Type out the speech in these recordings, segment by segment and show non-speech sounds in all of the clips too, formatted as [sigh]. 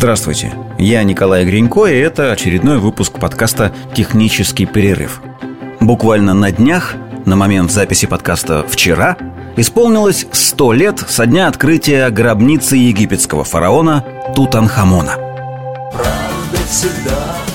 Здравствуйте, я Николай Гринько, и это очередной выпуск подкаста «Технический перерыв». Буквально на днях, на момент записи подкаста «Вчера», исполнилось 100 лет со дня открытия гробницы египетского фараона Тутанхамона. Правда всегда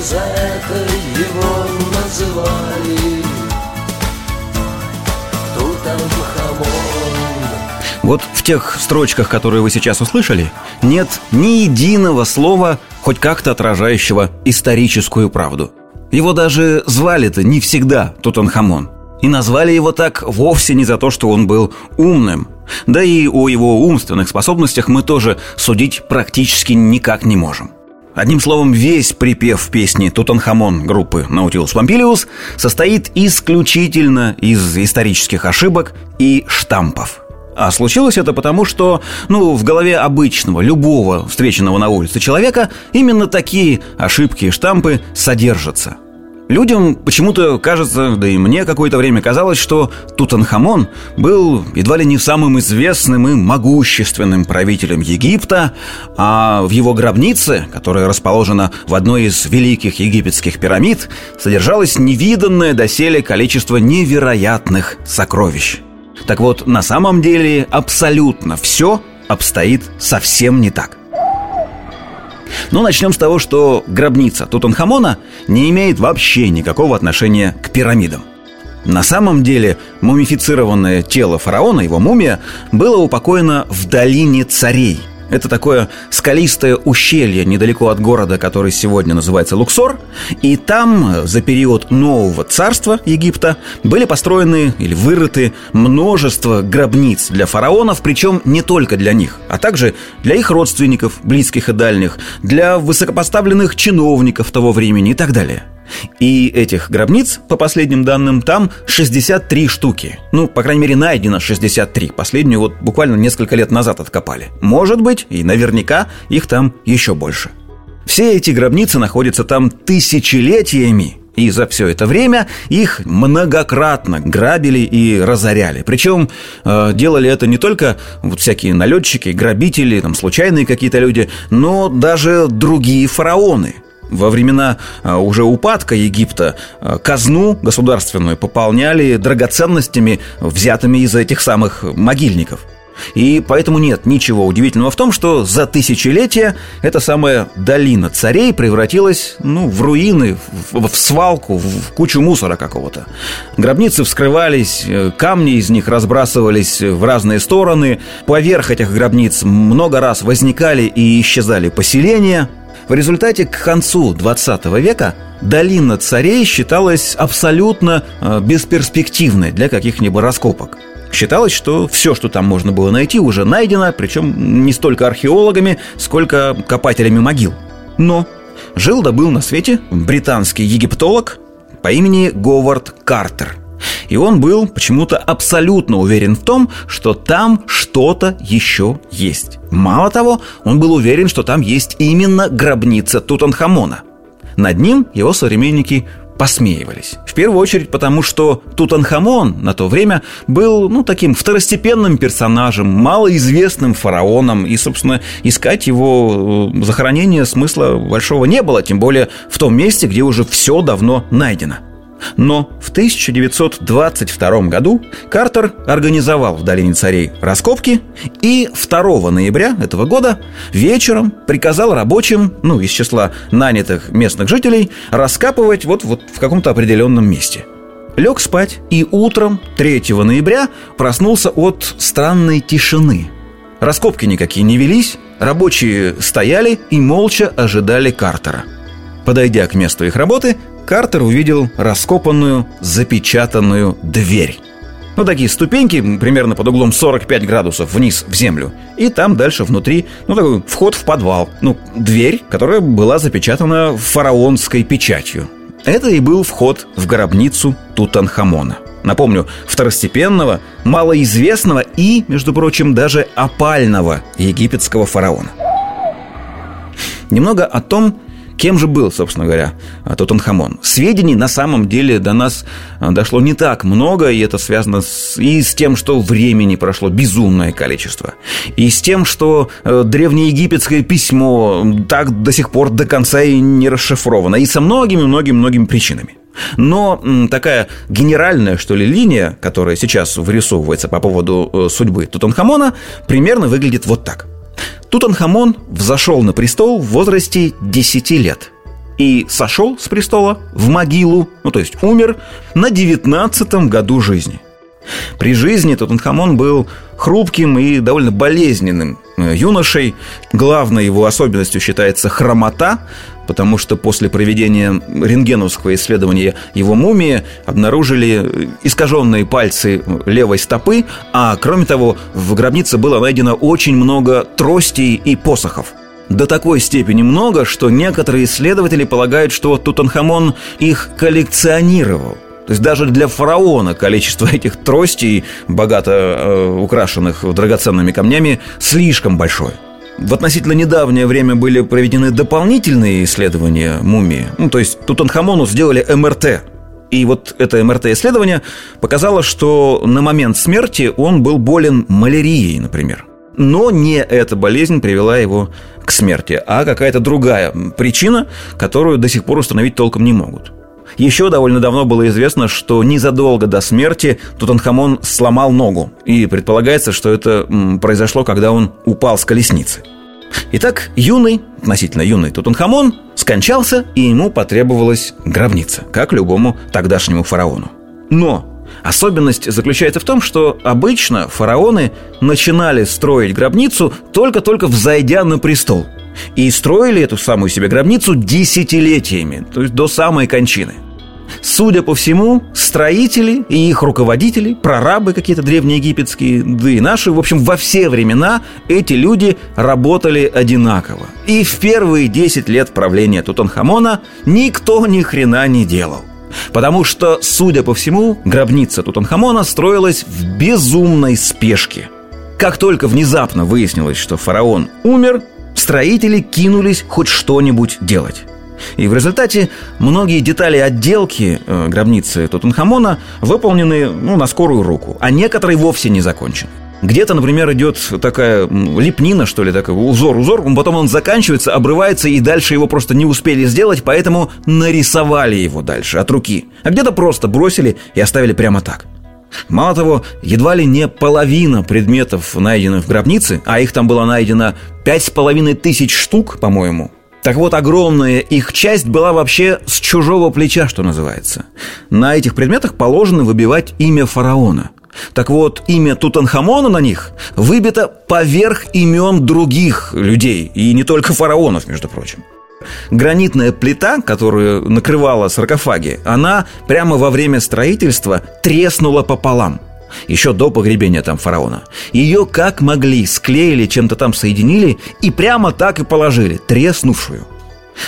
за это его называли Вот в тех строчках, которые вы сейчас услышали, нет ни единого слова, хоть как-то отражающего историческую правду. Его даже звали-то не всегда Тутанхамон. И назвали его так вовсе не за то, что он был умным. Да и о его умственных способностях мы тоже судить практически никак не можем. Одним словом, весь припев песни «Тутанхамон» группы «Наутилус Помпилиус» состоит исключительно из исторических ошибок и штампов. А случилось это потому, что, ну, в голове обычного, любого встреченного на улице человека именно такие ошибки и штампы содержатся – Людям почему-то кажется, да и мне какое-то время казалось, что Тутанхамон был едва ли не самым известным и могущественным правителем Египта, а в его гробнице, которая расположена в одной из великих египетских пирамид, содержалось невиданное доселе количество невероятных сокровищ. Так вот, на самом деле абсолютно все обстоит совсем не так. Но начнем с того, что гробница Тутанхамона не имеет вообще никакого отношения к пирамидам. На самом деле мумифицированное тело фараона, его мумия, было упокоено в долине царей – это такое скалистое ущелье недалеко от города, который сегодня называется Луксор. И там за период нового царства Египта были построены или вырыты множество гробниц для фараонов, причем не только для них, а также для их родственников, близких и дальних, для высокопоставленных чиновников того времени и так далее – и этих гробниц, по последним данным, там 63 штуки. Ну, по крайней мере, найдено 63. Последнюю вот буквально несколько лет назад откопали. Может быть, и наверняка их там еще больше. Все эти гробницы находятся там тысячелетиями, и за все это время их многократно грабили и разоряли. Причем э, делали это не только вот всякие налетчики, грабители, там, случайные какие-то люди, но даже другие фараоны – во времена а, уже упадка Египта а, казну государственную пополняли драгоценностями, взятыми из этих самых могильников. И поэтому нет ничего удивительного в том, что за тысячелетия эта самая долина царей превратилась ну, в руины, в, в свалку, в кучу мусора какого-то. Гробницы вскрывались, э, камни из них разбрасывались в разные стороны. Поверх этих гробниц много раз возникали и исчезали поселения – в результате к концу 20 века долина царей считалась абсолютно э, бесперспективной для каких-либо раскопок. Считалось, что все, что там можно было найти, уже найдено, причем не столько археологами, сколько копателями могил. Но жил да был на свете британский египтолог по имени Говард Картер. И он был почему-то абсолютно уверен в том, что там что-то еще есть. Мало того, он был уверен, что там есть именно гробница Тутанхамона. Над ним его современники посмеивались. В первую очередь потому, что Тутанхамон на то время был, ну, таким второстепенным персонажем, малоизвестным фараоном, и, собственно, искать его э, захоронение смысла большого не было, тем более в том месте, где уже все давно найдено – но в 1922 году Картер организовал в Долине Царей раскопки и 2 ноября этого года вечером приказал рабочим, ну, из числа нанятых местных жителей, раскапывать вот, вот в каком-то определенном месте. Лег спать и утром 3 ноября проснулся от странной тишины. Раскопки никакие не велись, рабочие стояли и молча ожидали Картера. Подойдя к месту их работы, Картер увидел раскопанную, запечатанную дверь. Ну, такие ступеньки, примерно под углом 45 градусов вниз в землю. И там дальше внутри, ну, такой вход в подвал. Ну, дверь, которая была запечатана фараонской печатью. Это и был вход в гробницу Тутанхамона. Напомню, второстепенного, малоизвестного и, между прочим, даже опального египетского фараона. Немного о том, Кем же был, собственно говоря, Тутанхамон? Сведений на самом деле до нас дошло не так много, и это связано с, и с тем, что времени прошло безумное количество, и с тем, что древнеегипетское письмо так до сих пор до конца и не расшифровано, и со многими-многими-многими причинами. Но такая генеральная, что ли, линия, которая сейчас вырисовывается по поводу э, судьбы Тутанхамона, примерно выглядит вот так. Тутанхамон взошел на престол в возрасте 10 лет и сошел с престола в могилу, ну то есть умер на 19 году жизни – при жизни Тутанхамон был хрупким и довольно болезненным э, юношей. Главной его особенностью считается хромота, потому что после проведения рентгеновского исследования его мумии обнаружили искаженные пальцы левой стопы, а кроме того в гробнице было найдено очень много тростей и посохов. До такой степени много, что некоторые исследователи полагают, что Тутанхамон их коллекционировал – то есть даже для фараона количество [laughs] этих тростей, богато э, украшенных драгоценными камнями, слишком большое. В относительно недавнее время были проведены дополнительные исследования мумии. Ну, то есть Тутанхамону сделали МРТ. И вот это МРТ-исследование показало, что на момент смерти он был болен малярией, например. Но не эта болезнь привела его к смерти, а какая-то другая причина, которую до сих пор установить толком не могут. Еще довольно давно было известно, что незадолго до смерти Тутанхамон сломал ногу. И предполагается, что это произошло, когда он упал с колесницы. Итак, юный, относительно юный Тутанхамон скончался, и ему потребовалась гробница, как любому тогдашнему фараону. Но Особенность заключается в том, что обычно фараоны начинали строить гробницу только-только взойдя на престол. И строили эту самую себе гробницу десятилетиями, то есть до самой кончины – Судя по всему, строители и их руководители, прорабы какие-то древнеегипетские, да и наши, в общем, во все времена эти люди работали одинаково. И в первые 10 лет правления Тутанхамона никто ни хрена не делал. Потому что, судя по всему, гробница Тутанхамона строилась в безумной спешке. Как только внезапно выяснилось, что фараон умер, строители кинулись хоть что-нибудь делать. И в результате многие детали отделки э, гробницы Тутанхамона выполнены ну, на скорую руку, а некоторые вовсе не закончены. Где-то, например, идет такая лепнина, что ли, такой узор, узор, потом он заканчивается, обрывается, и дальше его просто не успели сделать, поэтому нарисовали его дальше от руки. А где-то просто бросили и оставили прямо так. Мало того, едва ли не половина предметов, найденных в гробнице, а их там было найдено пять с половиной тысяч штук, по-моему, так вот, огромная их часть была вообще с чужого плеча, что называется. На этих предметах положено выбивать имя фараона. Так вот, имя Тутанхамона на них выбито поверх имен других людей, и не только фараонов, между прочим. Гранитная плита, которую накрывала саркофаги, она прямо во время строительства треснула пополам – еще до погребения там фараона. Ее как могли склеили, чем-то там соединили и прямо так и положили, треснувшую.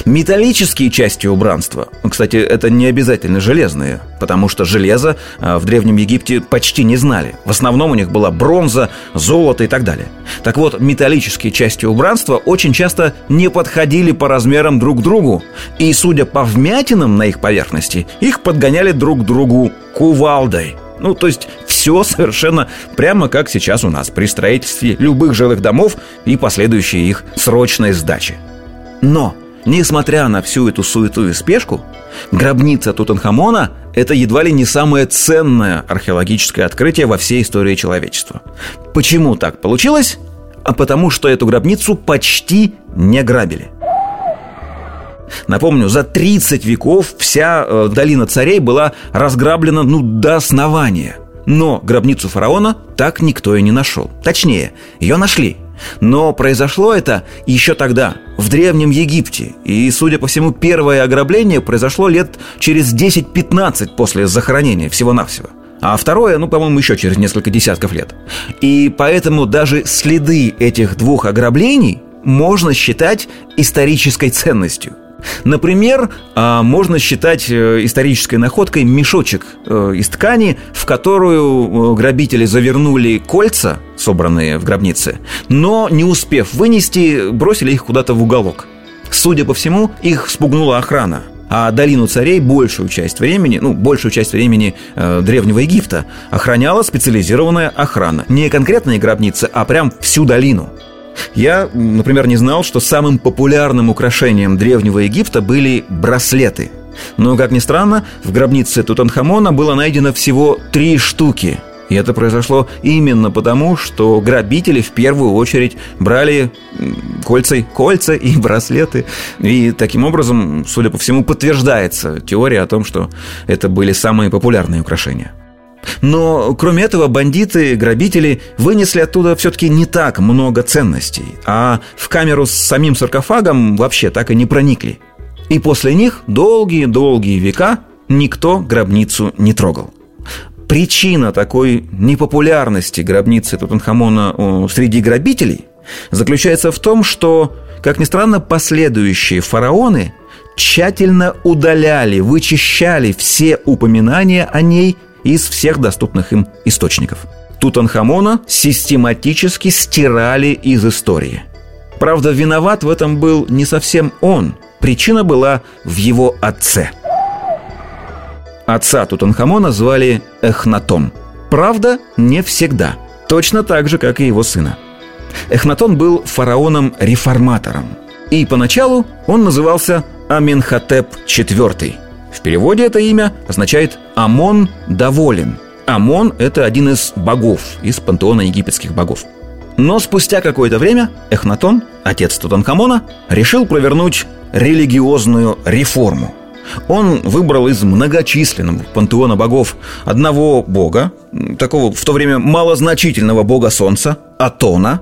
Металлические части убранства, кстати, это не обязательно железные, потому что железо а, в Древнем Египте почти не знали. В основном у них была бронза, золото и так далее. Так вот, металлические части убранства очень часто не подходили по размерам друг к другу, и, судя по вмятинам на их поверхности, их подгоняли друг к другу кувалдой. Ну, то есть все совершенно прямо как сейчас у нас при строительстве любых жилых домов и последующей их срочной сдачи. Но, несмотря на всю эту суету и спешку, гробница Тутанхамона – это едва ли не самое ценное археологическое открытие во всей истории человечества. Почему так получилось? А потому что эту гробницу почти не грабили – Напомню, за 30 веков вся э, долина царей была разграблена ну, до основания. Но гробницу фараона так никто и не нашел. Точнее, ее нашли. Но произошло это еще тогда, в Древнем Египте. И, судя по всему, первое ограбление произошло лет через 10-15 после захоронения всего-навсего. А второе, ну, по-моему, еще через несколько десятков лет. И поэтому даже следы этих двух ограблений можно считать исторической ценностью. Например, а, можно считать э, исторической находкой мешочек э, из ткани, в которую э, грабители завернули кольца, собранные в гробнице, но не успев вынести, бросили их куда-то в уголок. Судя по всему, их спугнула охрана – а долину царей большую часть времени, ну, большую часть времени э, Древнего Египта охраняла специализированная охрана. Не конкретные гробницы, а прям всю долину. Я, например, не знал, что самым популярным украшением Древнего Египта были браслеты. Но, как ни странно, в гробнице Тутанхамона было найдено всего три штуки – и это произошло именно потому, что грабители в первую очередь брали кольца, кольца и браслеты. И таким образом, судя по всему, подтверждается теория о том, что это были самые популярные украшения. Но, кроме этого, бандиты, грабители вынесли оттуда все-таки не так много ценностей, а в камеру с самим саркофагом вообще так и не проникли. И после них долгие-долгие века никто гробницу не трогал причина такой непопулярности гробницы Тутанхамона среди грабителей заключается в том, что, как ни странно, последующие фараоны тщательно удаляли, вычищали все упоминания о ней из всех доступных им источников. Тутанхамона систематически стирали из истории. Правда, виноват в этом был не совсем он. Причина была в его отце – Отца Тутанхамона звали Эхнатон. Правда, не всегда. Точно так же, как и его сына. Эхнатон был фараоном-реформатором. И поначалу он назывался Аменхотеп IV. В переводе это имя означает «Амон доволен». Амон – это один из богов, из пантеона египетских богов. Но спустя какое-то время Эхнатон, отец Тутанхамона, решил провернуть религиозную реформу – он выбрал из многочисленного пантеона богов одного бога, такого в то время малозначительного бога солнца, Атона,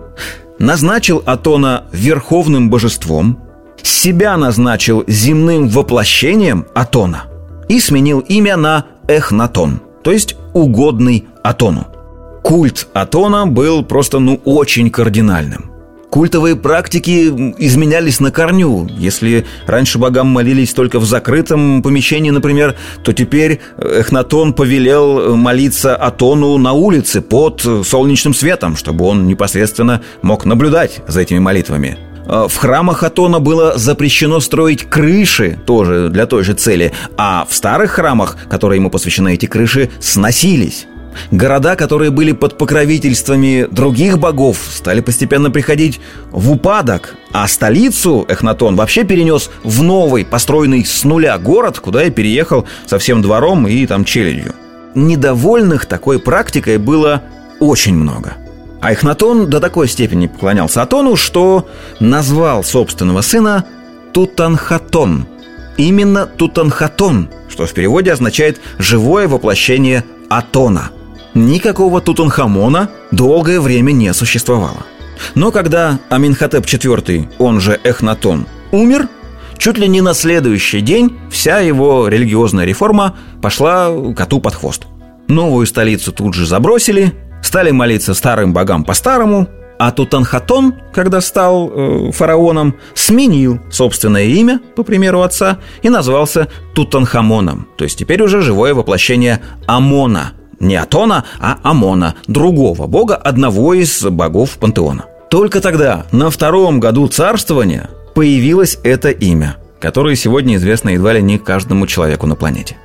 назначил Атона верховным божеством, себя назначил земным воплощением Атона и сменил имя на Эхнатон, то есть угодный Атону. Культ Атона был просто ну очень кардинальным. Культовые практики изменялись на корню. Если раньше богам молились только в закрытом помещении, например, то теперь Эхнатон повелел молиться Атону на улице под солнечным светом, чтобы он непосредственно мог наблюдать за этими молитвами. А в храмах Атона было запрещено строить крыши, тоже для той же цели, а в старых храмах, которые ему посвящены эти крыши, сносились. Города, которые были под покровительствами других богов, стали постепенно приходить в упадок, а столицу Эхнатон вообще перенес в новый, построенный с нуля город, куда я переехал со всем двором и там челядью. Недовольных такой практикой было очень много. А Эхнатон до такой степени поклонялся Атону, что назвал собственного сына Тутанхатон. Именно Тутанхатон, что в переводе означает «живое воплощение Атона». Никакого Тутанхамона долгое время не существовало. Но когда Аминхотеп IV, он же Эхнатон, умер, чуть ли не на следующий день вся его религиозная реформа пошла коту под хвост. Новую столицу тут же забросили, стали молиться старым богам по-старому, а Тутанхатон, когда стал э, фараоном, сменил собственное имя, по примеру отца, и назвался Тутанхамоном. То есть теперь уже живое воплощение Амона – не Атона, а Амона, другого бога, одного из богов пантеона. Только тогда, на втором году царствования, появилось это имя, которое сегодня известно едва ли не каждому человеку на планете.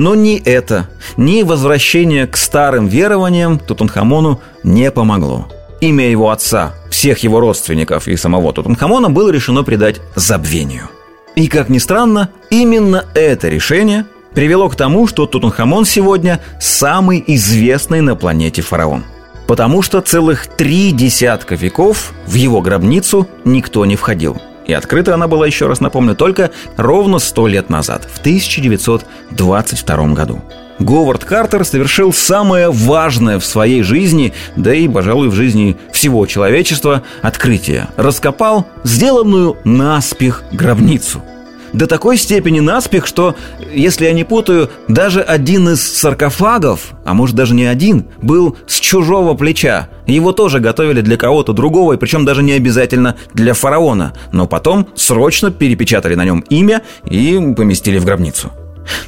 Но ни это, ни возвращение к старым верованиям Тутанхамону не помогло. Имя его отца, всех его родственников и самого Тутанхамона было решено придать забвению. И, как ни странно, именно это решение привело к тому, что Тутанхамон сегодня самый известный на планете фараон. Потому что целых три десятка веков в его гробницу никто не входил. И открыта она была, еще раз напомню, только ровно сто лет назад, в 1922 году. Говард Картер совершил самое важное в своей жизни, да и, пожалуй, в жизни всего человечества, открытие. Раскопал сделанную наспех гробницу – до такой степени наспех, что, если я не путаю, даже один из саркофагов, а может даже не один, был с чужого плеча. Его тоже готовили для кого-то другого, и причем даже не обязательно для фараона, но потом срочно перепечатали на нем имя и поместили в гробницу.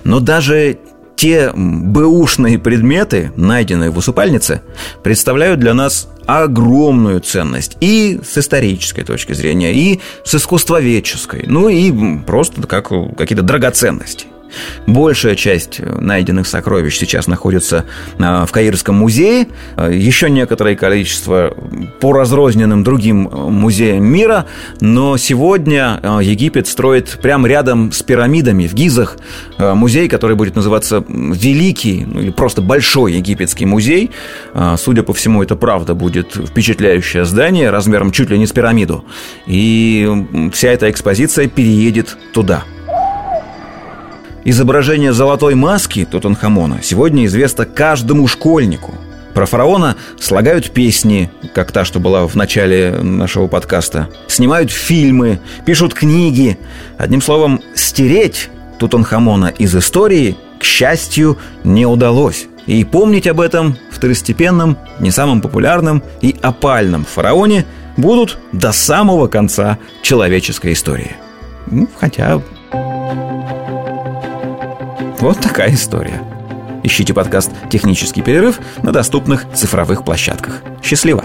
Но даже те бэушные предметы, найденные в усыпальнице, представляют для нас огромную ценность и с исторической точки зрения, и с искусствоведческой, ну и просто как какие-то драгоценности. Большая часть найденных сокровищ сейчас находится а, в Каирском музее. А, еще некоторое количество по разрозненным другим музеям мира. Но сегодня а, Египет строит прямо рядом с пирамидами в Гизах музей, который будет называться Великий, ну или просто Большой Египетский музей. Судя по всему, это правда будет впечатляющее здание размером чуть ли не с пирамиду. И вся эта экспозиция переедет туда – Изображение золотой маски Тутанхамона сегодня известно каждому школьнику. Про фараона слагают песни, как та, что была в начале нашего подкаста. Снимают фильмы, пишут книги. Одним словом, стереть Тутанхамона из истории, к счастью, не удалось. И помнить об этом второстепенном, не самом популярном и опальном фараоне будут до самого конца человеческой истории. Ну, хотя вот такая история. Ищите подкаст «Технический перерыв» на доступных цифровых площадках. Счастливо!